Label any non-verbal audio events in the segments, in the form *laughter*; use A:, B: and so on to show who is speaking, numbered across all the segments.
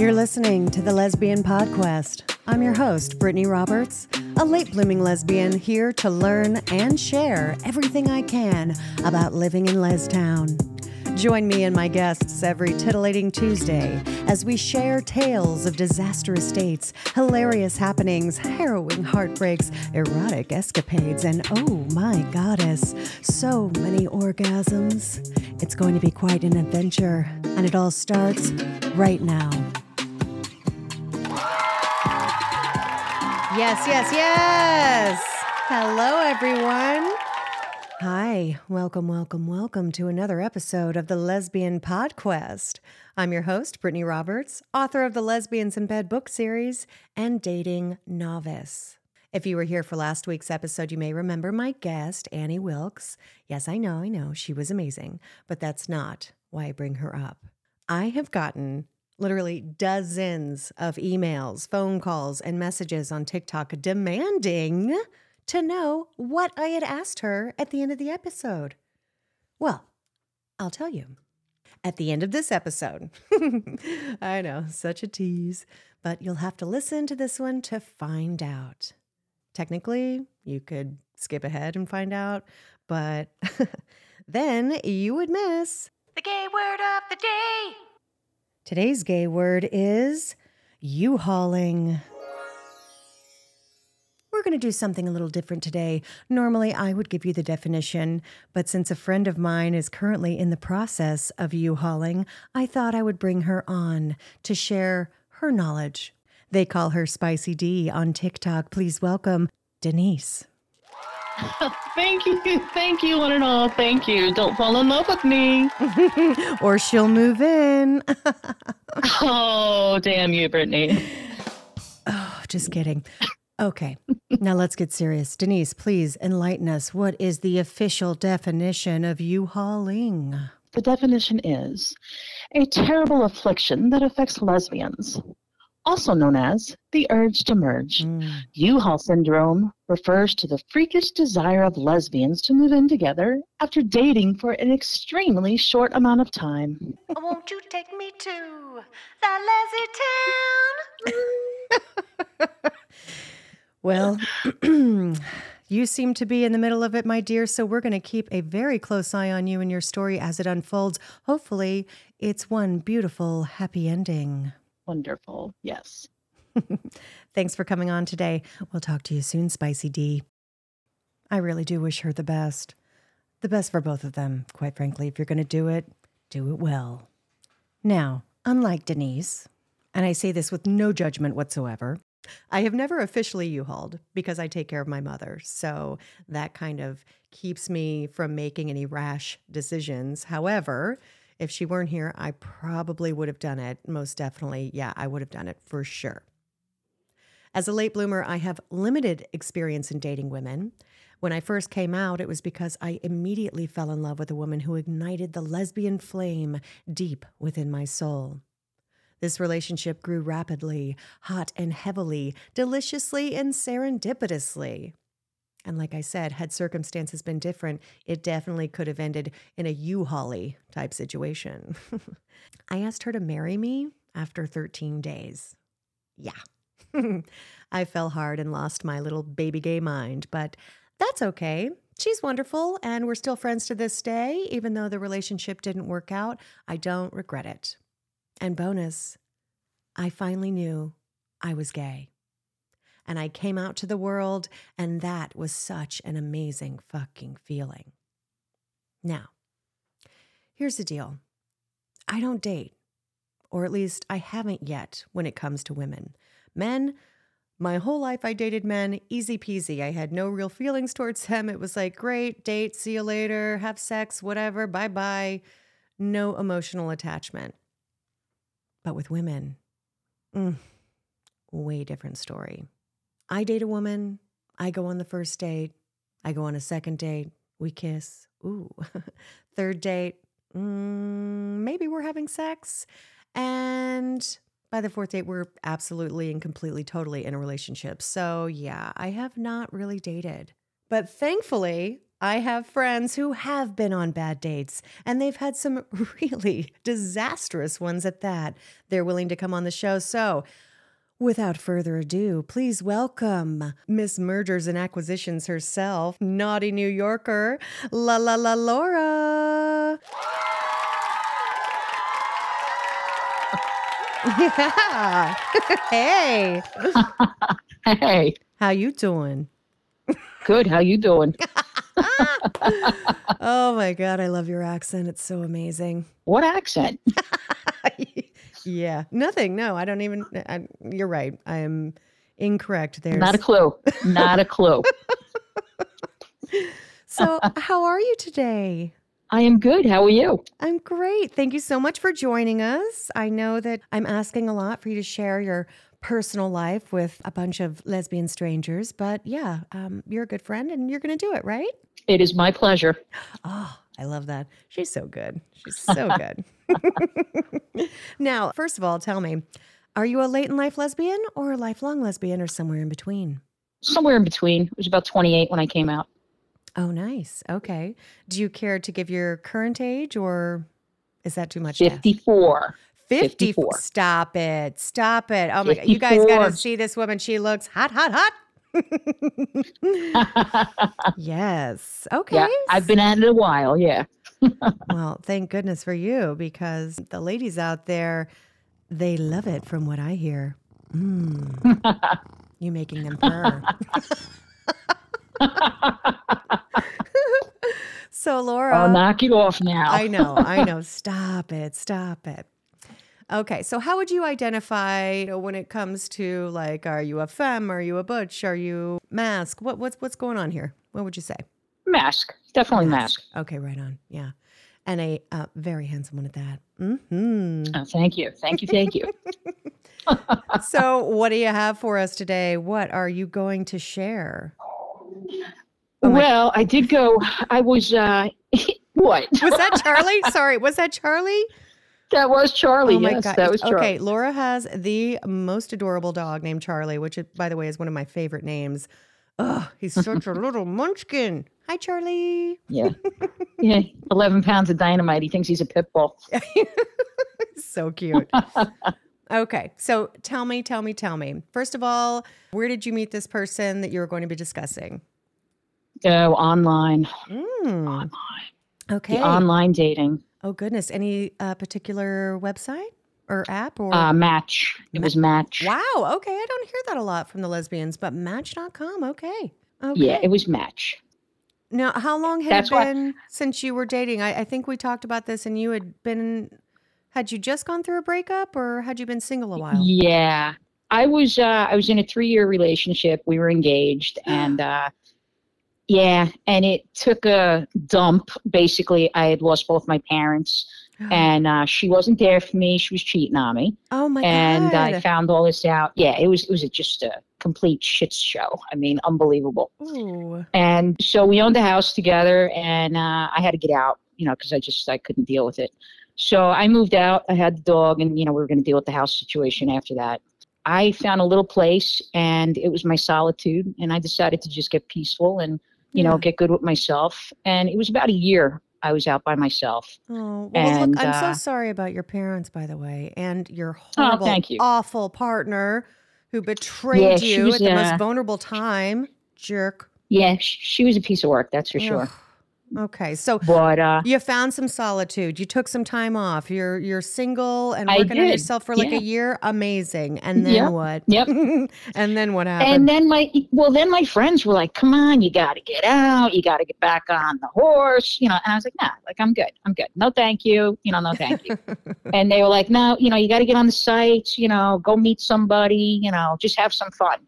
A: You're listening to the Lesbian Podquest. I'm your host, Brittny Roberts, a late blooming lesbian here to learn and share everything I can about living in Lestown. Join me and my guests every titillating Tuesday as we share tales of disastrous dates, hilarious happenings, harrowing heartbreaks, erotic escapades, and oh my goddess, so many orgasms. It's going to be quite an adventure, and it all starts right now. Yes, yes, yes. Hello, everyone. Hi, welcome, welcome, welcome to another episode of the Lesbian Podquest. I'm your host, Brittny Roberts, author of the Lesbians in Bed book series and dating novice. If you were here for last week's episode, you may remember my guest, Annie Wilkes. Yes, I know, I know, she was amazing, but that's not why I bring her up. I have gotten literally dozens of emails, phone calls, and messages on TikTok demanding to know what I had asked her at the end of the episode. Well, I'll tell you. At the end of this episode, *laughs* I know, such a tease, but you'll have to listen to this one to find out. Technically, you could skip ahead and find out, but *laughs* then you would miss the gay word of the day. Today's gay word is U hauling. We're going to do something a little different today. Normally, I would give you the definition, but since a friend of mine is currently in the process of U hauling, I thought I would bring her on to share her knowledge. They call her Spicy D on TikTok. Please welcome Denise. *laughs*
B: Thank you. Thank you, one and all. Thank you. Don't fall in love with me. *laughs*
A: or she'll move in. *laughs*
B: oh, damn you, Brittny.
A: Oh, just kidding. Okay, now let's get serious. Denise, please enlighten us. What is the official definition of U hauling?
B: The definition is a terrible affliction that affects lesbians also known as the urge to merge. Mm. U-Haul syndrome refers to the freakish desire of lesbians to move in together after dating for an extremely short amount of time.
A: Won't you take me to the lazy town? *laughs* well, *clears throat* you seem to be in the middle of it, my dear, so we're going to keep a very close eye on you and your story as it unfolds. Hopefully, it's one beautiful, happy ending
B: wonderful. Yes. *laughs*
A: Thanks for coming on today. We'll talk to you soon, Spicy D. I really do wish her the best. The best for both of them, quite frankly. If you're going to do it, do it well. Now, unlike Denise, and I say this with no judgment whatsoever, I have never officially U-hauled because I take care of my mother. So that kind of keeps me from making any rash decisions. However, if she weren't here, I probably would have done it. Most definitely. Yeah, I would have done it for sure. As a late bloomer, I have limited experience in dating women. When I first came out, it was because I immediately fell in love with a woman who ignited the lesbian flame deep within my soul. This relationship grew rapidly, hot and heavily, deliciously and serendipitously. And like I said, had circumstances been different, it definitely could have ended in a U Holly type situation. *laughs* I asked her to marry me after 13 days. Yeah. *laughs* I fell hard and lost my little baby gay mind, but that's okay. She's wonderful, and we're still friends to this day. Even though the relationship didn't work out, I don't regret it. And bonus, I finally knew I was gay and I came out to the world, and that was such an amazing fucking feeling. Now, here's the deal I don't date, or at least I haven't yet when it comes to women. Men, my whole life I dated men, easy peasy. I had no real feelings towards them. It was like, great, date, see you later, have sex, whatever, bye bye. No emotional attachment. But with women, mm, way different story. I date a woman, I go on the first date, I go on a second date, we kiss. Ooh. *laughs* Third date, mm, maybe we're having sex. And by the fourth date, we're absolutely and completely, totally in a relationship. So, yeah, I have not really dated. But thankfully, I have friends who have been on bad dates and they've had some *laughs* really disastrous ones at that. They're willing to come on the show. So, without further ado, please welcome Miss Mergers and Acquisitions herself, naughty New Yorker, La La La Laura. Yeah. *laughs* hey. *laughs*
B: Hey,
A: How you doing?
B: good. How you doing? *laughs*
A: oh my god, I love your accent. It's so amazing.
B: What accent?
A: Yeah. Nothing. No, I don't even I, you're right. I am incorrect there.
B: Not a clue. Not a clue. *laughs*
A: so, *laughs* how are you today?
B: I am good. How are you?
A: I'm great. Thank you so much for joining us. I know that I'm asking a lot for you to share your personal life with a bunch of lesbian strangers, but yeah, um, you're a good friend and you're going to do it, right?
B: It is my pleasure.
A: Oh, *gasps* I love that. She's so good. She's *laughs* so good. Now, first of all, tell me, are you a late in life lesbian or a lifelong lesbian or somewhere in between?
B: Somewhere in between. I was about 28 when I came out.
A: Oh, nice. Okay. Do you care to give your current age or is that too much? to ask?
B: 54. 54.
A: Stop it. Stop it. Oh my God. You guys got to see this woman. She looks hot, hot, hot. *laughs* yes. Okay.
B: yeah, I've been at it a while. Yeah.
A: Well, thank goodness for you because the ladies out there, they love it from what I hear. Mm. *laughs* you making them purr. *laughs* so, Laura.
B: I'll knock you off now.
A: I know, I *laughs* know. Stop it. Stop it. Okay, so how would you identify you know, when it comes to like, are you a femme? Are you a butch? Are you masc? What what's what's going on here? What would you say?
B: Mask. Definitely masc.
A: Okay, right on. Yeah, and a uh, very handsome one at that. hmm
B: Oh, thank you. Thank you. Thank you. *laughs*
A: so, what do you have for us today? What are you going to share? my-
B: well, I did go. I was. uh *laughs* What?
A: Was that Charlie? *laughs* Sorry, was that Charlie?
B: That was Charlie.
A: oh my
B: yes,
A: god!
B: that was Charlie.
A: Okay, Laura has the most adorable dog named Charlie, which, by the way, is one of my favorite names. Oh, he's such a little *laughs* munchkin. Hi, Charlie.
B: Yeah. Yeah. 11 pounds of dynamite. He thinks he's a pit bull. *laughs*
A: so cute. *laughs* okay, so tell me, tell me, tell me. First of all, where did you meet this person that you were going to be discussing?
B: Oh, online.
A: Mm,
B: Online.
A: okay.
B: The online dating.
A: oh goodness, any uh, particular website or app or?
B: Uh, match. It was Match.
A: wow. Okay, I don't hear that a lot from the lesbians, but Match.com. Okay. Okay.
B: Yeah, it was Match.
A: Now, how long had
B: That's
A: it
B: why-
A: been since you were dating? I, I think we talked about this, and you had been. Had you just gone through a breakup, or had you been single a while?
B: Yeah. I was uh I was in a 3-year relationship. We were engaged *gasps* and uh yeah, and it took a dump. Basically, I had lost both my parents *gasps* and uh she wasn't there for me. She was cheating on me.
A: oh my
B: and
A: god!
B: I found all this out. Yeah, it was it was just a complete shit show. I mean, unbelievable.
A: Ooh.
B: And so we owned the house together, and uh, I had to get out, you know, because I just I couldn't deal with it. So I moved out. I had the dog, and you know we were going to deal with the house situation after that. I found a little place, and it was my solitude, and I decided to just get peaceful and you know get good with myself. And it was about a year I was out by myself.
A: Oh, well,
B: And,
A: look, I'm
B: uh,
A: so sorry about your parents, by the way, and your
B: Oh,
A: horrible,
B: thank you.
A: awful partner who betrayed
B: Yeah,
A: you
B: was,
A: at the
B: uh,
A: most vulnerable time. Jerk.
B: Yeah, sh- she was a piece of work, that's for sure.
A: Okay, so
B: But uh,
A: you found some solitude. You took some time off. You're you're single and working on yourself for like
B: yeah.
A: a year. Amazing. And then
B: Yeah,
A: what?
B: yep. *laughs*
A: and then what happened?
B: And then my well, then my friends were like, "Come on, you got to get out. You got to get back on the horse." You know, and I was like, "Nah, like I'm good. I'm good. No, thank you. You know, no, thank you." *laughs* and they were like, "No, you know, you got to get on the sites. You know, go meet somebody. You know, just have some fun."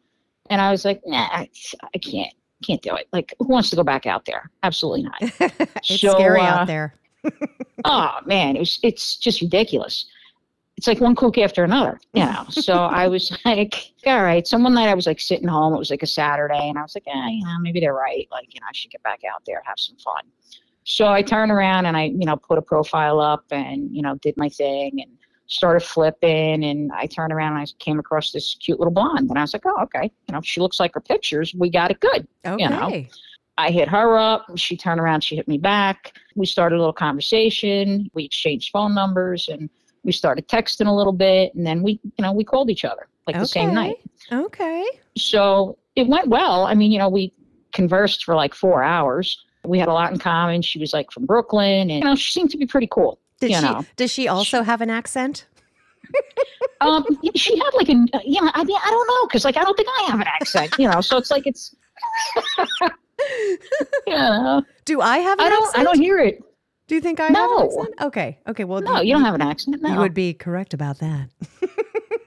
B: And I was like, "Nah, I, I can't, can't do it. Like, who wants to go back out there? Absolutely not." *laughs*
A: it's
B: So,
A: scary
B: uh,
A: out there. *laughs*
B: oh man, it was it's just ridiculous. It's like one cook after another, you know. *laughs* so I was like, all right. So one night I was like sitting home. It was like a Saturday, and I was like, eh, you know, maybe they're right. Like, you know, I should get back out there, have some fun. So I turned around and I, you know, put a profile up and you know did my thing and started flipping. And I turned around and I came across this cute little blonde, and I was like, oh, okay. You know, if she looks like her pictures. We got it good.
A: Okay.
B: You know, I hit her up. She turned around. She hit me back. We started a little conversation. We exchanged phone numbers and we started texting a little bit. And then we, you know, we called each other like the same night.
A: Okay.
B: So it went well. I mean, you know, we conversed for like four hours. We had a lot in common. She was like from Brooklyn and, you know, she seemed to be pretty cool.
A: Did
B: you
A: she,
B: know.
A: does she also have an accent? *laughs*
B: um, she had like a, you know, I mean, I don't know, because like I don't think I have an accent, you know. So it's like it's, *laughs* you know.
A: Do I have an
B: I don't,
A: accent?
B: I don't hear it.
A: Do you think I
B: No.
A: have an accent? Okay. Okay. Well,
B: No, you don't have an accent. No.
A: You would be correct about that.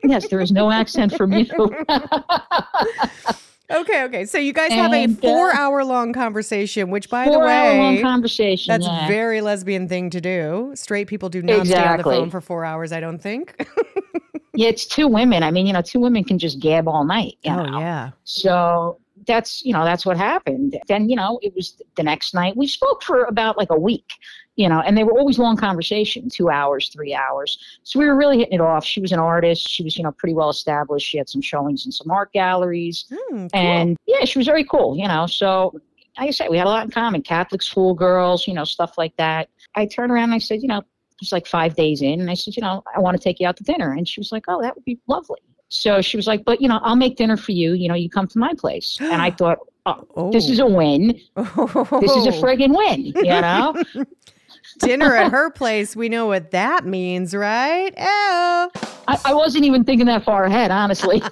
B: yes, there is no accent for *laughs* you.
A: Okay. Okay. So you guys have a
B: And, uh,
A: four-hour-long conversation, which, by the
B: hour long
A: way,
B: conversation.
A: that's
B: yeah.
A: a very lesbian thing to do. Straight people do not stay on the
B: Exactly.
A: phone for four hours. I don't think. *laughs*
B: yeah, it's two women. I mean, you know, two women can just gab all night. You
A: oh
B: know?
A: yeah.
B: So that's you know that's what happened. Then you know it was the next night. We spoke for about like a week, you know, and they were always long conversations, two hours, three hours. So we were really hitting it off. She was an artist. She was you know pretty well established. She had some showings in some art galleries,
A: Hmm, cool.
B: and yeah, she was very cool. You know, so like I said, we had a lot in common. Catholic school girls, you know, stuff like that. I turned around and I said, you know, it's like five days in, and I said, you know, I want to take you out to dinner, and she was like, oh, that would be lovely. So she was like, but you know, I'll make dinner for you. You know, you come to my place, and I *gasps* thought, oh,
A: oh.
B: this is a oh. win. This is a
A: Oh. *laughs*
B: friggin' win. You know. *laughs*
A: dinner at her place. We know what that means, right? Oh.
B: I, I wasn't even thinking that far ahead, honestly. *laughs*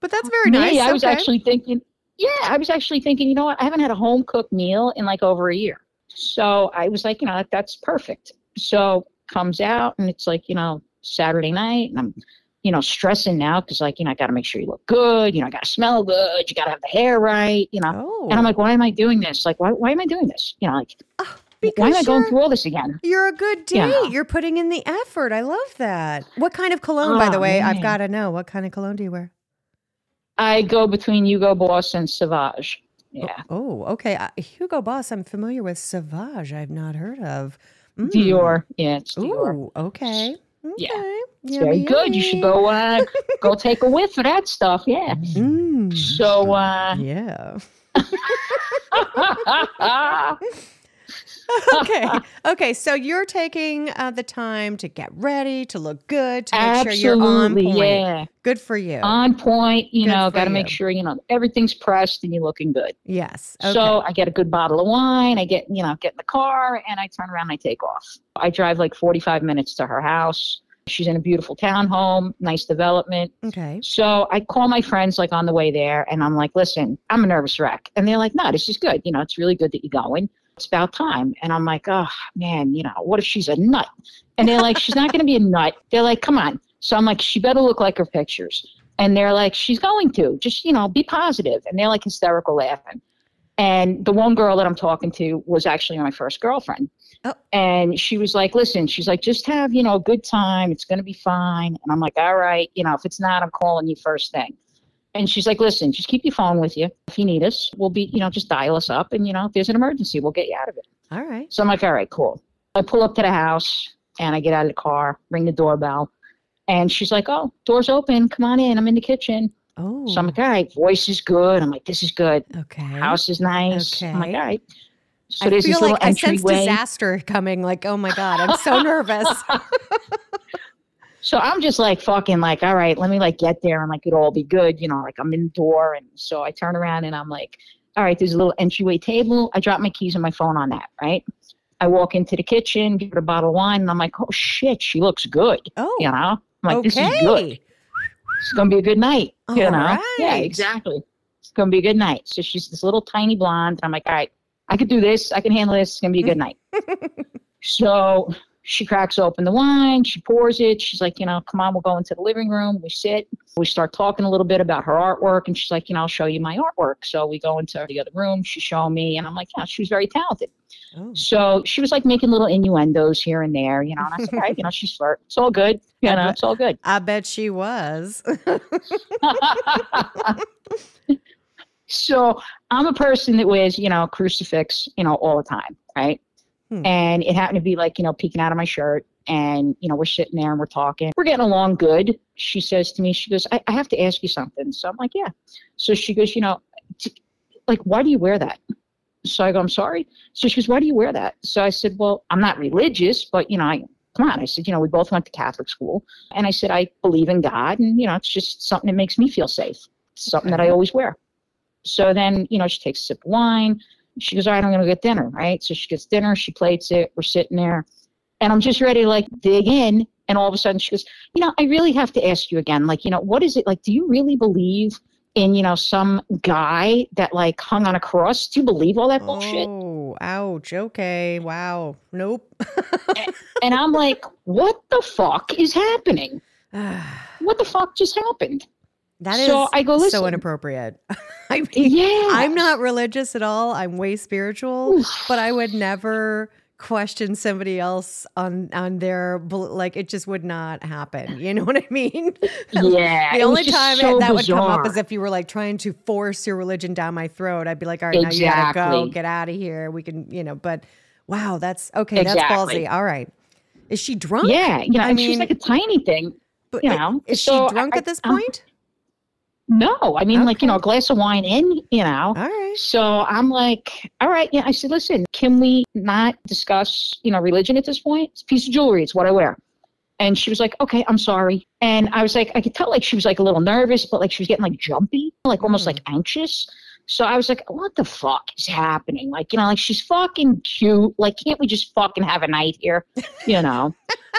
A: But that's very
B: Me,
A: nice.
B: I was
A: Okay.
B: actually thinking, yeah, I was actually thinking, you know what? I haven't had a home cooked meal in like over a year. So I was like, you know, that, that's perfect. So comes out and it's like, you know, Saturday night and I'm, you know, stressing now because like, you know, I got to make sure you look good. You know, I got to smell good. You got to have the hair right, you know.
A: Oh.
B: And I'm like, why am I doing this? Like, why, why am I doing this? You know, like,
A: because
B: why am I going through all this again?
A: You're a good date.
B: Yeah.
A: You're putting in the effort. I love that. What kind of cologne, by the
B: Oh,
A: way? I've got to know. What kind of cologne do you wear?
B: I go between Hugo Boss and Sauvage. Yeah.
A: Oh, okay. Uh, Hugo Boss, I'm familiar with. Sauvage, I've not heard of. Mm.
B: Dior. Yeah, it's Dior.
A: Ooh, okay. Okay.
B: Yeah. It's
A: Yummy,
B: very good. You should go uh, *laughs* go take a whiff of that stuff. Yeah.
A: Mm.
B: So uh
A: Yeah. *laughs* *laughs* *laughs* okay. *laughs* Okay. So you're taking uh, the time to get ready, to look good, to make sure you're on point.
B: yeah.
A: Good for you.
B: On point, you
A: Good
B: know, got to make sure, you know, everything's pressed and you're looking good.
A: yes. Okay.
B: So I get a good bottle of wine, I get, you know, get in the car and I turn around and I take off. I drive like 45 minutes to her house. She's in a beautiful townhome, nice development.
A: okay.
B: So I call my friends like on the way there and I'm like, listen, I'm a nervous wreck. And they're like, no, this is good. You know, it's really good that you're going. It's about time. And I'm like, oh man, you know, what if she's a nut? And they're like, she's not going to be a nut. They're like, come on. So I'm like, she better look like her pictures. And they're like, she's going to just, you know, be positive. And they're like hysterical laughing. And the one girl that I'm talking to was actually my first girlfriend.
A: Oh.
B: And she was like, listen, she's like, just have, you know, a good time. It's going to be fine. And I'm like, all right, you know, if it's not, I'm calling you first thing. And she's like, listen, just keep your phone with you. If you need us, we'll be, you know, just dial us up. And, you know, if there's an emergency, we'll get you out of it.
A: All right.
B: So I'm like, all right, cool. I pull up to the house and I get out of the car, ring the doorbell. And she's like, oh, door's open. Come on in. I'm in the kitchen.
A: Oh.
B: So I'm oh. like, all right, voice is good. I'm like, this is good.
A: okay.
B: House is nice. Okay. I'm like, all right. So
A: I
B: there's
A: feel
B: this little
A: like I sense disaster coming. Like, oh my god, I'm so nervous. *laughs* *laughs*
B: So I'm just like fucking like, all right, let me like get there and like it'll all be good, you know, like I'm in the door and so I turn around and I'm like, all right, there's a little entryway table. I drop my keys and my phone on that, right? I walk into the kitchen, give her a bottle of wine, and I'm like, oh shit, she looks good.
A: Oh,
B: You know? I'm like,
A: okay.
B: this is good. It's gonna be a good night. you
A: All
B: know? Yeah, exactly. It's gonna be a good night. So she's this little tiny blonde. And I'm like, all right, I could do this, I can handle this, it's gonna be a good *laughs* night. So she cracks open the wine, she pours it. She's like, you know, come on, we'll go into the living room. We sit, we start talking a little bit about her artwork, and she's like, you know, I'll show you my artwork. So we go into the other room, she's showing me, and I'm like, yeah, she was very talented.
A: Oh.
B: So she was like making little innuendos here and there, you know, and I said, all right, you know, she's flirt. It's all good. *laughs* You know, it's all good.
A: I bet she was. *laughs*
B: so I'm a person that wears, you know, crucifix, you know, all the time, right?
A: Hmm.
B: And it happened to be like, you know, peeking out of my shirt. And, you know, we're sitting there and we're talking. We're getting along good. She says to me, she goes, I, I have to ask you something. So I'm like, yeah. So she goes, you know, t- like, why do you wear that? So I go, I'm sorry. So she goes, why do you wear that? So I said, well, I'm not religious, but you know, I come on. I said, you know, we both went to Catholic school. And I said, I believe in God. And, you know, it's just something that makes me feel safe. It's something that I always wear. So then, you know, she takes a sip of wine. She goes, all right, I'm going to get dinner, right? So she gets dinner. She plates it. We're sitting there. And I'm just ready to like dig in. And all of a sudden she goes, you know, I really have to ask you again, like, you know, what is it like? Do you really believe in, you know, some guy that like hung on a cross? Do you believe all that bullshit?
A: Oh, ouch. Okay. Wow. Nope.
B: and, and I'm like, what the fuck is happening? *sighs* what the fuck just happened?
A: That is so, I go, so inappropriate. *laughs* I mean, yeah. I'm not religious at all. I'm way spiritual, but I would never question somebody else on on their like it just would not happen you know *laughs* what i mean
B: yeah
A: the only time so that bizarre. would come up is if you were like trying to force your religion down my throat i'd be like all right exactly. now you gotta go get out of here we can you know but wow that's okay exactly. that's ballsy all right is she drunk
B: yeah yeah I mean, she's like a tiny thing but you know
A: is so she drunk I, at this uh-huh. point
B: no, I mean, okay. like, you know, a glass of wine in, you know.
A: All right.
B: So I'm like, all right. Yeah. I said, listen, can we not discuss, you know, religion at this point? It's a piece of jewelry. It's what I wear. And she was like, okay, I'm sorry. And I was like, I could tell like she was like a little nervous, but like she was getting like jumpy, like almost mm. like anxious. So I was like, what the fuck is happening? Like, you know, like she's fucking cute. Like, can't we just fucking have a night here? You know? *laughs*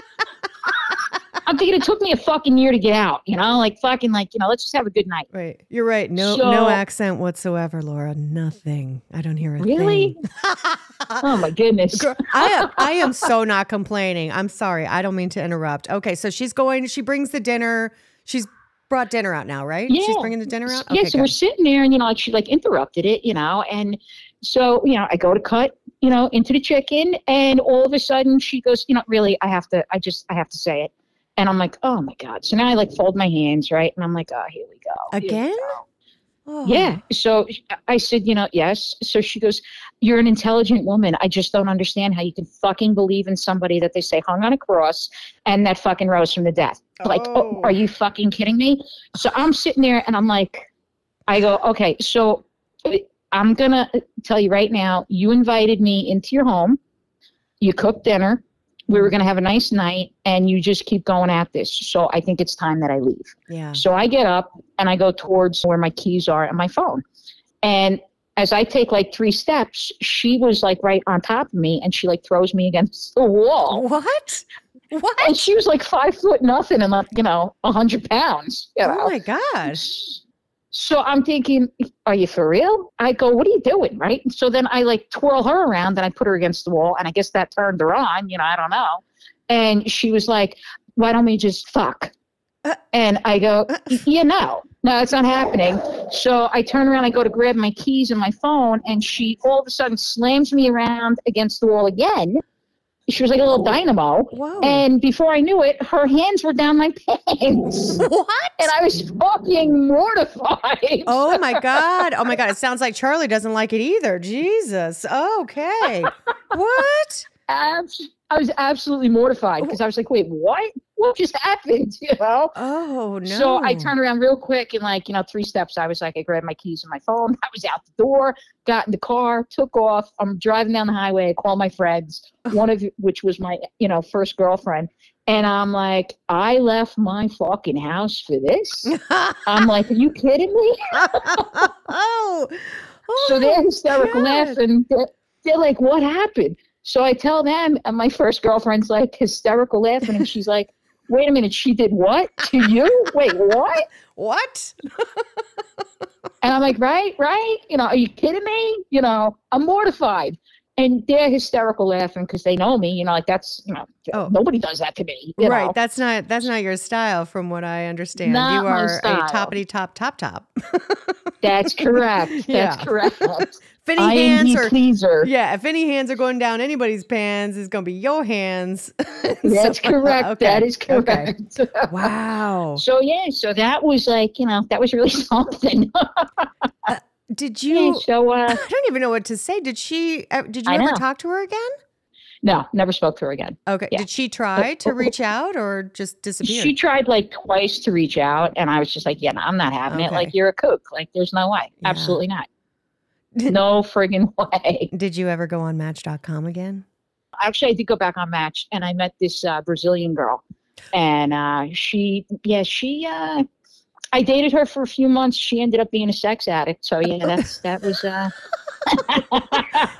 B: I'm thinking it took me a fucking year to get out, you know, like fucking like, you know, let's just have a good night.
A: Right. You're right. No so, no accent whatsoever, Laura. Nothing. I don't hear a
B: really?
A: thing. *laughs*
B: oh my goodness.
A: Girl, I am I am so not complaining. I'm sorry. I don't mean to interrupt. Okay, so she's going she brings the dinner. She's brought dinner out now, right?
B: Yeah.
A: She's bringing the dinner out?
B: Okay, yeah, so good. we're sitting there and you know, like she like interrupted it, you know, and so, you know, I go to cut, you know, into the chicken and all of a sudden she goes, you know, really, I have to, I just, I have to say it. And I'm like, oh my God. So now I like fold my hands, right? And I'm like, oh, here we go.
A: Again? We
B: go. Oh. Yeah. So I said, you know, yes. So she goes, You're an intelligent woman. I just don't understand how you can fucking believe in somebody that they say hung on a cross and that fucking rose from the death. Oh. Like, oh, are you fucking kidding me? So I'm sitting there and I'm like, I go, okay, so I'm going to tell you right now, you invited me into your home. You cooked dinner we were mm-hmm. going to have a nice night and you just keep going at this. So i think it's time that i leave.
A: Yeah.
B: So i get up and i go towards where my keys are and my phone. And as i take like three steps she was like right on top of me and she like throws me against *laughs* the wall.
A: What? What?
B: And she was like five foot nothing and like you know a hundred pounds you oh know?
A: oh my gosh
B: so I'm thinking, are you for real? I go, what are you doing? Right. So then I like twirl her around and I put her against the wall. And I guess that turned her on, you know, I don't know. And she was like, why don't we just fuck? Uh, and I go, yeah, no, no, it's not happening. So I turn around, I go to grab my keys and my phone, and she all of a sudden slams me around against the wall again she was like a little dynamo.
A: Whoa.
B: And before I knew it, her hands were down my pants. *laughs*
A: What?
B: And I was fucking mortified.
A: Oh my *laughs* God. Oh my God. It sounds like Charlie doesn't like it either. Jesus. Okay. *laughs* what?
B: I was absolutely mortified because I was like, wait, what? What just happened? *laughs* You know?
A: Oh no.
B: So I turned around real quick and like, you know, three steps, I was like, I grabbed my keys and my phone. *laughs* I was out the door, got in the car, took off. I'm driving down the highway, I call my friends, one of which was my, you know, first girlfriend. And I'm like, I left my fucking house for this. *laughs* I'm like, are you kidding me?
A: oh.
B: oh. So they're oh, hysterical laughing. They're, they're like, what happened? So I tell them, and my first girlfriend's like hysterical laughing, and she's like, wait a minute, she did what to you? Wait, what? *laughs*
A: What? *laughs*
B: and I'm like, right, right? You know, are you kidding me? You know, I'm mortified. And they're hysterical laughing because they know me. You know, like that's you know, oh. nobody does that to me.
A: right.
B: Know?
A: That's not that's not your style, from what I understand.
B: Not
A: you are
B: a
A: toppity top top top. *laughs*
B: that's correct. *laughs* That's yeah. correct. *laughs*
A: if any I hands are
B: pleaser.
A: Yeah, if any hands are going down anybody's pants, it's gonna be your hands. *laughs*
B: That's so, correct. Okay. That is correct.
A: Okay. Wow.
B: so yeah, so that was like you know that was really something.
A: uh, did you?
B: Yeah, so uh,
A: I don't even know what to say. Did she? Uh, did you
B: I
A: ever
B: know.
A: talk to her again?
B: No, never spoke to her again.
A: Okay. Yeah. Did she try to reach out or just disappear?
B: She tried like twice to reach out, and I was just like, "Yeah, no, I'm not having okay. it. Like you're a kook. Like there's no way. Yeah. Absolutely not." *laughs*
C: No friggin' way.
A: Did you ever go on Match.com again?
C: Actually, I did go back on Match, and I met this uh, Brazilian girl, and uh, she, yeah, she. Uh, I dated her for a few months. She ended up being a sex addict. So yeah, that's that was. Uh,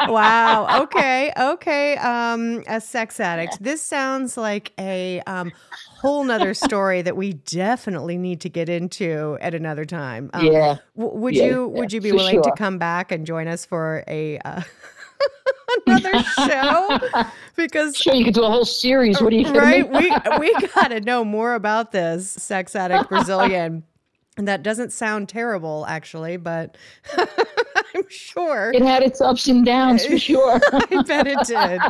A: wow. *laughs* Okay. Okay. Um, a sex addict. This sounds like a um, whole nother story that we definitely need to get into at another time. Um,
C: yeah.
A: W- would
C: yeah,
A: you Would you be willing to come back and join us for a uh, *laughs* another show? *laughs* Because
C: Sure, you could do a whole series. What do you
A: right,
C: me?
A: we we got to know more about this sex addict Brazilian. And that doesn't sound terrible, actually, but *laughs* I'm sure.
C: It had its ups and downs for sure. *laughs*
A: I bet it did.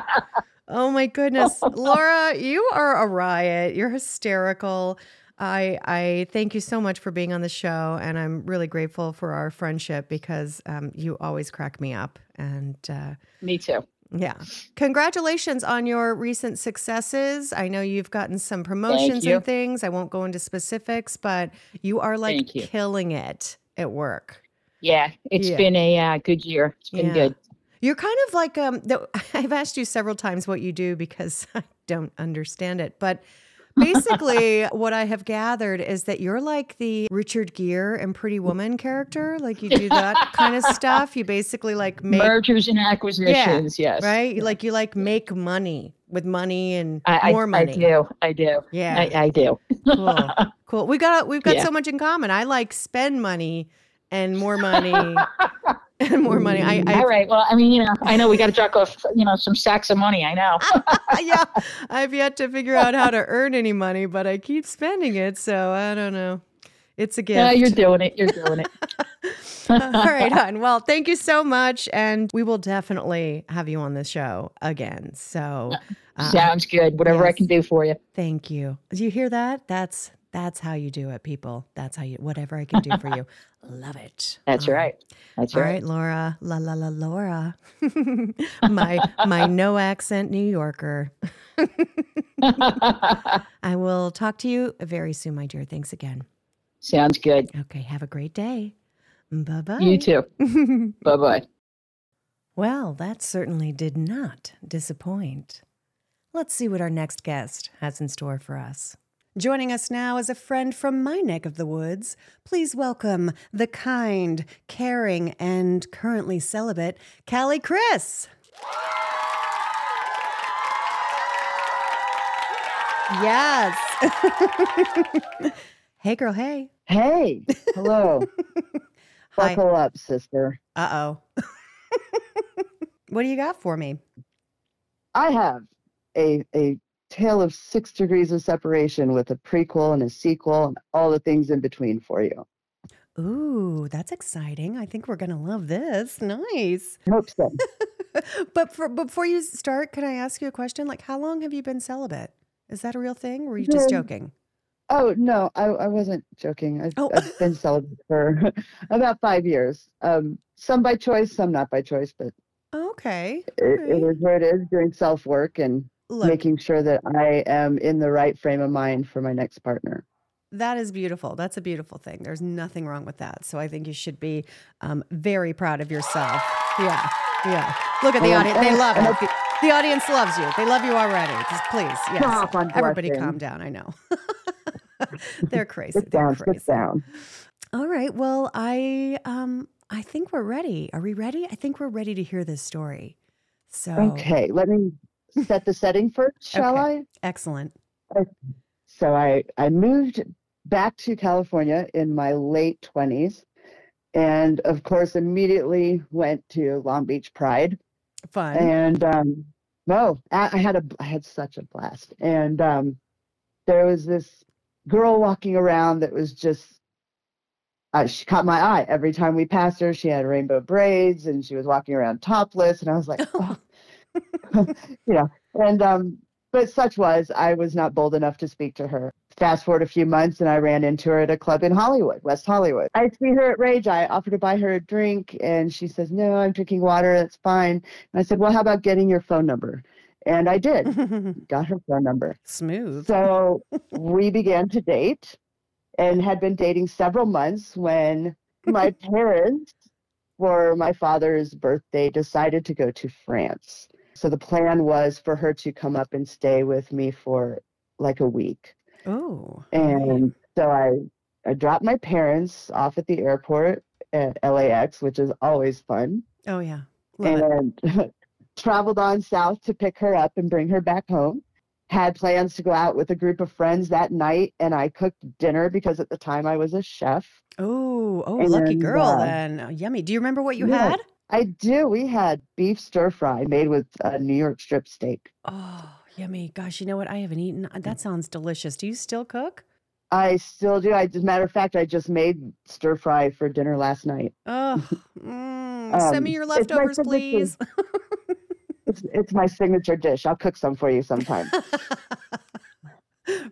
A: Oh my goodness. *laughs* Laura, you are a riot. You're hysterical. I I thank you so much for being on the show, and I'm really grateful for our friendship because um, you always crack me up. And uh,
C: me too.
A: Yeah, congratulations on your recent successes. I know you've gotten some promotions and things. I won't go into specifics, but you are like
C: you.
A: killing it at work.
C: Yeah, it's
A: Yeah.
C: been a uh, good year. It's been
A: Yeah.
C: good.
A: You're kind of like um. The, *laughs* I've asked you several times what you do because *laughs* I don't understand it, but basically, what I have gathered is that you're like the Richard Gere and Pretty Woman character. Like you do that *laughs* kind of stuff. You basically like make
C: Mergers and acquisitions. Yes.
A: right. You like you like make money with money and
C: I, I-
A: more money.
C: I do. I do.
A: Yeah.
C: I, I do.
A: cool. Cool. We got we've got
C: Yeah.
A: so much in common. I like spend money and more money *laughs* and more. I, I
C: All right. Well, I mean, you know, I know we got to jack off, you know, some sacks of money. I know. *laughs*
A: yeah, *laughs* I've yet to figure out how to earn any money, but I keep spending it, so I don't know. It's a gift.
C: yeah, you're doing it. You're doing it. *laughs*
A: All right, hon. Well, thank you so much, and we will definitely have you on the show again. So, uh,
C: Sounds good. Whatever I can do for you.
A: thank you. Do you hear that? That's that's how you do it, people. That's how you. Whatever I can do for you, *laughs* love it.
C: That's
A: Um,
C: right. That's
A: All
C: right.
A: right, Laura. La la la, Laura. *laughs* my my no accent New Yorker. *laughs* I will talk to you very soon, my dear. Thanks again.
C: Sounds good.
A: Okay, have a great day. Bye bye.
C: You too. Bye bye.
A: well, that certainly did not disappoint. Let's see what our next guest has in store for us. Joining us now is a friend from my neck of the woods. Please welcome the kind, caring, and currently celibate Callie Chris. Yes. *laughs* hey, girl. Hey.
D: Hey, hello. *laughs*
A: Hi.
D: Buckle up, sister.
A: Uh oh. *laughs* what do you got for me?
D: I have a a tale of six degrees of separation with a prequel and a sequel and all the things in between for you.
A: Ooh, that's exciting. I think we're going to love this. Nice.
D: I hope so. *laughs*
A: but for, before you start, can I ask you a question? Like, how long have you been celibate? Is that a real thing? Or were you just joking?
D: Oh no, I, I wasn't joking. I've,
A: Oh.
D: I've been celibate *laughs* for about five years. Um, some by choice, some not by choice, but
A: Okay.
D: it, it
A: Alright.
D: is where it is. Doing self work and
A: Look,
D: making sure that I am in the right frame of mind for my next partner.
A: that is beautiful. That's a beautiful thing. There's nothing wrong with that. So I think you should be um, very proud of yourself. Yeah. Yeah. Look at the
D: And-
A: audience. They love it. The, the audience loves you. They love you already. Just please. Yes. Everybody calm down. I know. *laughs* They're crazy.
D: Sit
A: They're
D: down,
A: crazy.
D: sit down.
A: All right. Well, I um I think we're ready. Are we ready? I think we're ready to hear this story. So
D: Okay, let me set the setting first, shall
A: Okay.
D: I?
A: excellent.
D: So I, I moved back to California in my late 20s and of course immediately went to Long Beach Pride
A: Fun.
D: and um no I, I had a I had such a blast and um there was this girl walking around that was just uh, she caught my eye every time we passed her she had rainbow braids and she was walking around topless and I was like *laughs* oh. *laughs* you know and um but such was I was not bold enough to speak to her. Fast forward a few months, and I ran into her at a club in Hollywood, West Hollywood. I see her at Rage. I offered to buy her a drink, and she says, "No, I'm drinking water. That's fine." And I said, "Well, how about getting your phone number?" And I did. *laughs* Got her phone number.
A: Smooth.
D: So we began to date, and had been dating several months when my *laughs* parents for my father's birthday, decided to go to France. So the plan was for her to come up and stay with me for like a week.
A: Oh.
D: And so I, I dropped my parents off at the airport at LAX, which is always fun,
A: Oh yeah. Love
D: and *laughs* traveled on south to pick her up and bring her back home. Had plans to go out with a group of friends that night, and I cooked dinner because at the time I was a chef.
A: Oh, oh, lucky
D: And,
A: girl
D: uh,
A: then. Oh, yummy. Do you remember what you
D: Yeah.
A: had?
D: I do. We had beef stir fry made with uh, New York strip steak.
A: Oh, yummy. Gosh, you know what? I haven't eaten. uh, That sounds delicious. Do you still cook?
D: I still do. I, as a matter of fact, I just made stir fry for dinner last night.
A: Oh, *laughs* mm, send me
D: Um,
A: your leftovers,
D: signature-
A: please. *laughs*
D: It's, *laughs* it's my signature dish. I'll cook some for you sometime.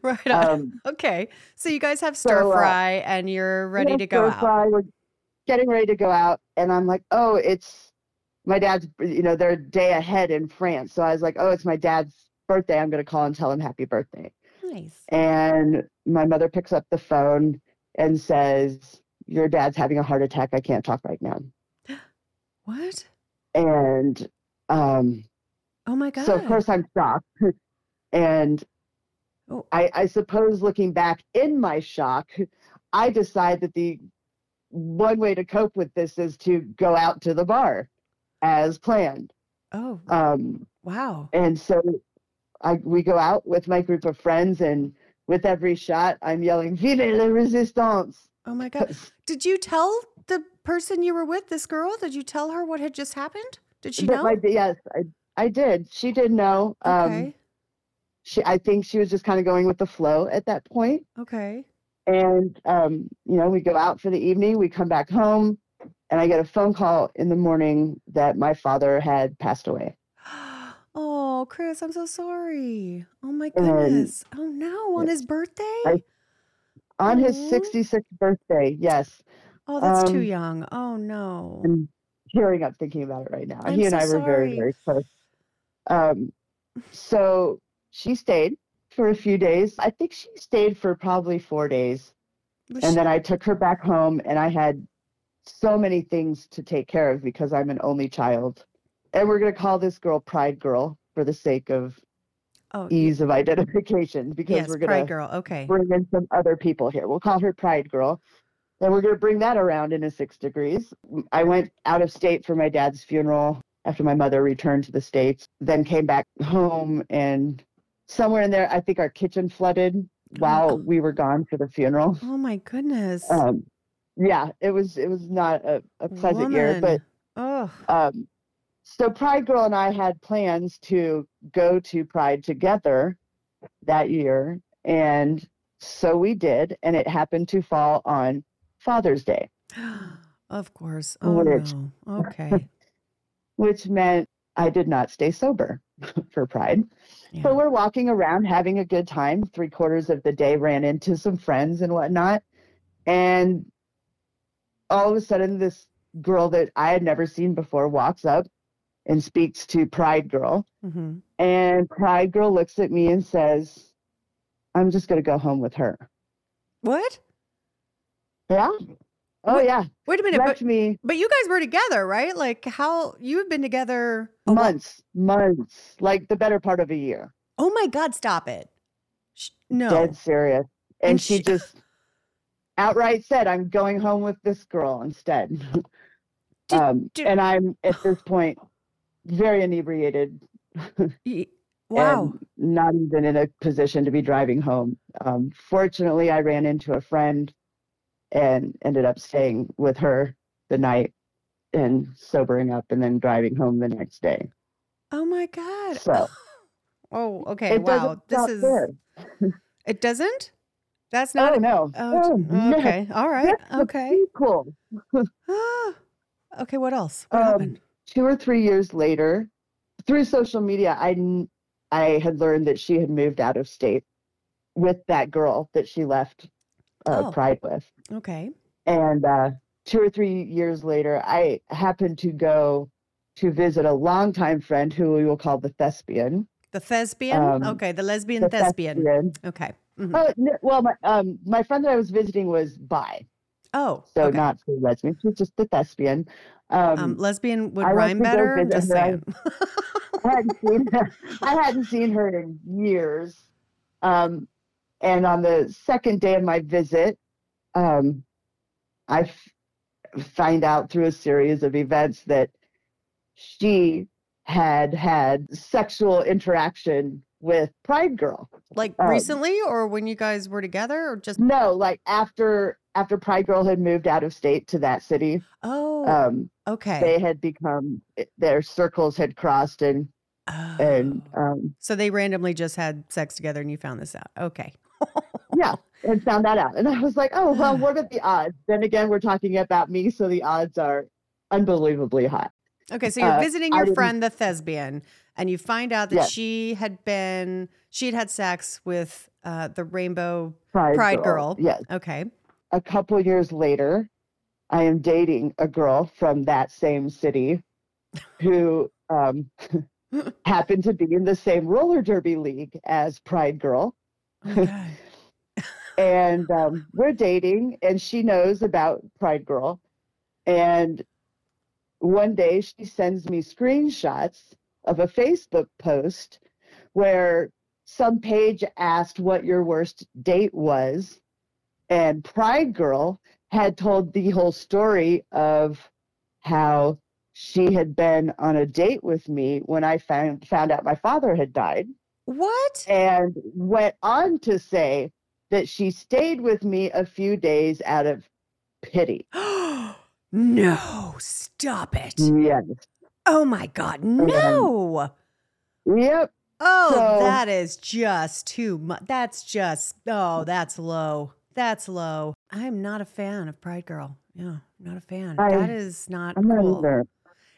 A: right on.
D: Um,
A: okay. So you guys have stir
D: so, uh,
A: fry and you're ready to go
D: stir
A: out.
D: fry, We're getting ready to go out, and I'm like, oh, it's my dad's. You know, they're a day ahead in France, so I was like, oh, it's my dad's birthday. I'm going to call and tell him happy birthday.
A: Nice.
D: And my mother picks up the phone and says, "Your dad's having a heart attack. I can't talk right now." *gasps*
A: What?
D: And um,
A: Oh my God.
D: so of course I'm shocked, *laughs* and
A: Oh.
D: I, I suppose looking back in my shock, I decide that the one way to cope with this is to go out to the bar as planned.
A: oh,
D: Um,
A: wow.
D: and so I, we go out with my group of friends, and with every shot, I'm yelling, Vive la resistance!
A: Oh my God. Did you tell the person you were with, this girl? Did you tell her what had just happened? Did she know?
D: my- yes, I, I did. She did know. Um,
A: okay.
D: she, I think she was just kind of going with the flow at that point.
A: Okay.
D: And, um, you know, we go out for the evening, we come back home, and I get a phone call in the morning that my father had passed away. *gasps*
A: Oh, Chris, I'm so sorry. Oh my
D: And-
A: goodness. Oh no, on his birthday?
D: I- On his 66th birthday, yes.
A: Oh, that's too
D: um,
A: young. Oh no.
D: I'm tearing up thinking about it right now.
A: I'm
D: he and
A: so
D: I were very, very close. Um, so she stayed for a few days. I think she stayed for probably four days.
A: Was
D: And
A: she-
D: then I took her back home, and I had so many things to take care of because I'm an only child. And we're going to call this girl Pride Girl for the sake of
A: oh,
D: ease of identification because
A: yes,
D: we're going
A: Pride
D: to
A: Girl. Okay.
D: bring in some other people here. We'll call her Pride Girl. Then we're going to bring that around in a six degrees. I went out of state for my dad's funeral after my mother returned to the States, then came back home. And somewhere in there, I think our kitchen flooded while
A: God.
D: we were gone for the funeral.
A: Oh my goodness.
D: Um, yeah, it was it was not a, a pleasant year, but
A: oh,
D: um, so Pride Girl and I had plans to go to Pride together that year, and so we did, and it happened to fall on Father's Day, *gasps*
A: of course. Oh
D: Which-
A: no. Okay. *laughs*
D: which meant I did not stay sober *laughs* for Pride.
A: Yeah.
D: So we're walking around having a good time. Three quarters of the day ran into some friends and whatnot. And all of a sudden, this girl that I had never seen before walks up and speaks to Pride Girl.
A: hmm
D: And Pride Girl looks at me and says, I'm just going to go home with her.
A: What?
D: Yeah. Oh,
A: What?
D: yeah.
A: Wait a minute. But,
D: me
A: but you guys were together, right? Like how you have been together
D: months, months, like the better part of a year.
A: Oh my God, stop it. No.
D: dead serious. And,
A: And
D: she,
A: she-
D: just outright said, I'm going home with this girl instead.
A: Did-
D: um,
A: did-
D: and I'm at this point very inebriated *laughs*
A: Wow.
D: not even in a position to be driving home. Um, fortunately, I ran into a friend and ended up staying with her the night and sobering up and then driving home the next day.
A: Oh my God.
D: So *laughs*
A: Oh, okay. wow. This is it doesn't? That's not
D: Oh,
A: a-
D: no.
A: Oh,
D: no.
A: okay. All right.
D: That's
A: Okay.
D: Cool. *gasps*
A: Ah. okay, what else? What
D: Um,
A: happened?
D: two or three years later, through social media, I I had learned that she had moved out of state with that girl that she left uh,
A: Oh.
D: Pride with.
A: Okay.
D: And uh, two or three years later, I happened to go to visit a longtime friend who we will call the thespian.
A: The thespian?
D: Um,
A: okay, the lesbian
D: The
A: thespian.
D: thespian.
A: Okay. mhm.
D: Oh, n- well, my, um, my friend that I was visiting was bi.
A: Oh,
D: So
A: okay.
D: not for lesbian. She's just the thespian. Um,
A: um, lesbian would
D: I
A: rhyme better. I'm just
D: her. I-
A: saying.
D: I hadn't seen her. *laughs* I hadn't seen her in years. Um, and on the second day of my visit, um, I f- find out through a series of events that she had had sexual interaction with Pride Girl.
A: like
D: um,
A: recently, or when you guys were together, or just
D: No, like after after Pride Girl had moved out of state to that city,
A: oh,
D: um,
A: okay.
D: they had become their circles had crossed and and
A: Oh.
D: um,
A: so they randomly just had sex together, and you found this out. Okay.
D: Yeah and found that out and i was like oh well what are the odds then again we're talking about me so the odds are unbelievably high
A: Okay, so you're
D: Uh,
A: visiting
D: I
A: your
D: didn't-
A: friend, the thespian, and you find out that
D: Yes.
A: she had been she had had sex with uh, the Rainbow.
D: pride,
A: Pride Girl.
D: yes
A: Okay.
D: a couple years later i am dating a girl from that same city who um, *laughs* happened to be in the same roller derby league as pride girl
A: Okay. *laughs*
D: and um, we're dating and she knows about pride girl and one day she sends me screenshots of a facebook post where some page asked what your worst date was and pride girl had told the whole story of how she had been on a date with me when i found found out my father had died
A: what?
D: and went on to say that she stayed with me a few days out of pity. *gasps*
A: no! Stop it!
D: Yes.
A: Oh my God! No!
D: Yep.
A: Oh,
D: So-
A: that is just too much. That's just oh, that's low. That's low. I'm not a fan of Pride Girl. Yeah, not a fan.
D: I-
A: that is not
D: I'm not
A: cool.
D: either.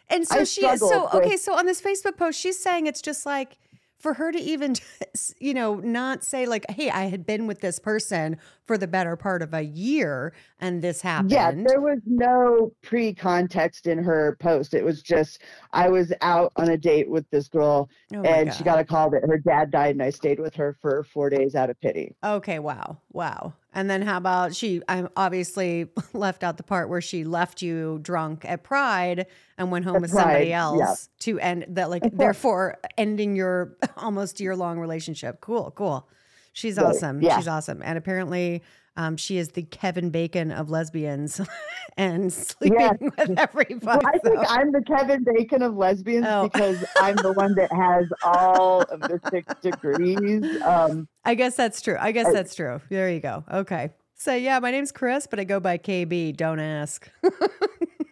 A: And so
D: I
A: she so
D: struggled
A: okay, so on this Facebook post, she's saying it's just like for her to even *laughs* you know not say like hey i had been with this person for the better part of a year and this happened
D: Yeah, there was no pre context in her post. It was just, I was out on a date with this girl
A: Oh
D: and she got a call that her dad died and I stayed with her for four days out of pity.
A: Okay, wow. Wow. And then how about she I obviously *laughs* left out the part where she left you drunk at Pride and went home
D: At
A: with somebody
D: Pride, yeah.
A: else to end that like therefore ending your *laughs* almost year long relationship. Cool, cool. She's
D: Right,
A: awesome.
D: yeah.
A: She's awesome. And apparently um, she is the Kevin Bacon of lesbians *laughs* and sleeping
D: Yeah.
A: with everybody.
D: Well, I think I'm the Kevin Bacon of lesbians
A: Oh.
D: because I'm the one that has all of the six *laughs* degrees. Um,
A: I guess that's true. I guess
D: I-
A: that's true. There you go. Okay. So yeah, my name's Chris, but I go by KB. Don't ask.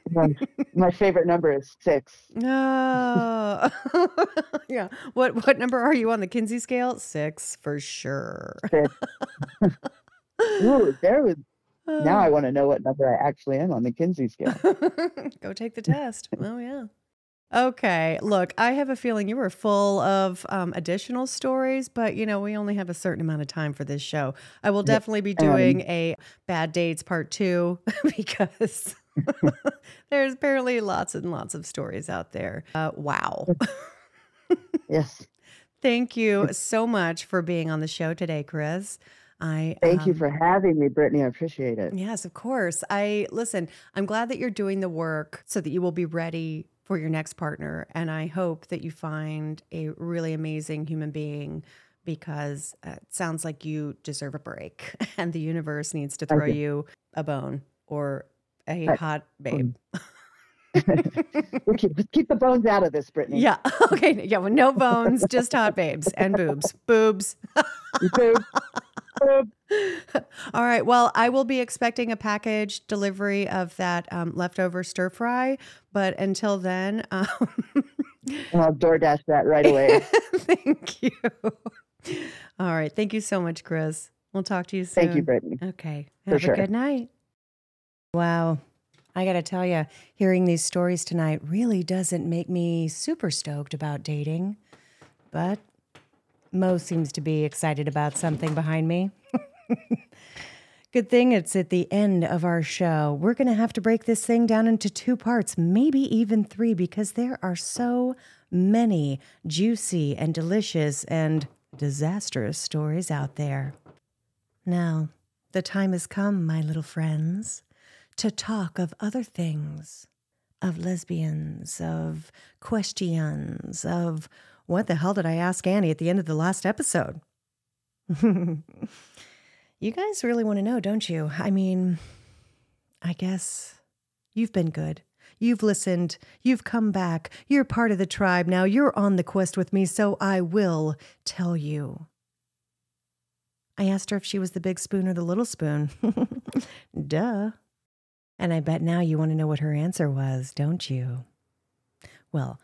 D: my, my favorite number is six.
A: No. *laughs* yeah. What what number are you on the Kinsey scale? Six for sure.
D: Ooh, there was. Now. I want to know what number I actually am on the Kinsey scale. *laughs*
A: Go take the test. Oh yeah. Okay. Look, I have a feeling you were full of um, additional stories, but you know we only have a certain amount of time for this show. I will definitely be doing a bad dates part two *laughs* because *laughs* there's apparently lots and lots of stories out there. Uh, wow.
D: Yes.
A: Thank you so much for being on the show today, Chris. I
D: Thank you
A: um,
D: for having me, Brittny. I appreciate it.
A: Yes, of course. I listen, I'm glad that you're doing the work so that you will be ready for your next partner. And I hope that you find a really amazing human being because uh, it sounds like you deserve a break *laughs* and the universe needs to throw
D: you.
A: you a bone or a hot babe. *laughs* *laughs*
D: We'll keep, keep the bones out of this, Brittny.
A: yeah. Okay. Yeah. Well, no bones, just hot babes and boobs. Boobs.
D: Boob, boob. *laughs*
A: All right. Well, I will be expecting a package delivery of that um, leftover stir fry. But until then, *laughs* um,
D: I'll DoorDash that right away. *laughs*
A: thank you. All right. Thank you so much, Chris. We'll talk to you soon.
D: Thank you, Brittny.
A: Okay.
D: For
A: Have
D: sure.
A: a good night. Wow. I got to tell you, hearing these stories tonight really doesn't make me super stoked about dating. But Mo seems to be excited about something behind me. *laughs* Good thing it's at the end of our show. We're going to have to break this thing down into two parts, maybe even three, because there are so many juicy and delicious and disastrous stories out there. Now, the time has come, my little friends, to talk of other things, of lesbians, of questions, of what the hell did I ask Annie at the end of the last episode? *laughs* you guys really want to know, don't you? I mean, I guess you've been good. You've listened. You've come back. You're part of the tribe now. You're on the quest with me, so I will tell you. I asked her if she was the big spoon or the little spoon. *laughs* Duh. And I bet now you want to know what her answer was, don't you? Well,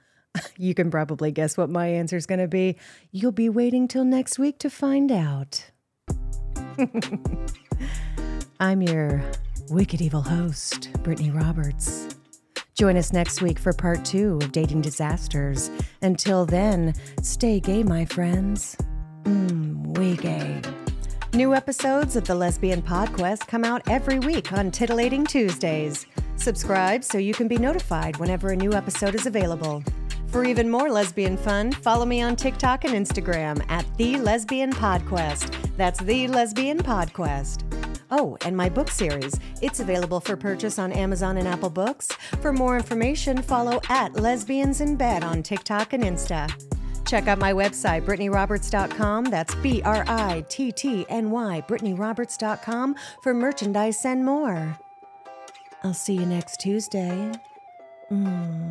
A: you can probably guess what my answer is going to be. You'll be waiting till next week to find out. *laughs* I'm your wicked evil host, Brittny Roberts. Join us next week for part two of Dating Disasters. Until then, stay gay, my friends. Mmm, we gay. New episodes of the Lesbian Podquest come out every week on Titillating Tuesdays. Subscribe so you can be notified whenever a new episode is available. For even more lesbian fun, follow me on TikTok and Instagram at The Lesbian Podquest. That's The Lesbian Podquest. Oh, and my book series. It's available for purchase on Amazon and Apple Books. For more information, follow at Lesbians in Bed on TikTok and Insta. Check out my website, BrittnyRoberts.com. That's B R I T T N Y, BrittnyRoberts.com for merchandise and more. I'll see you next Tuesday. Mm.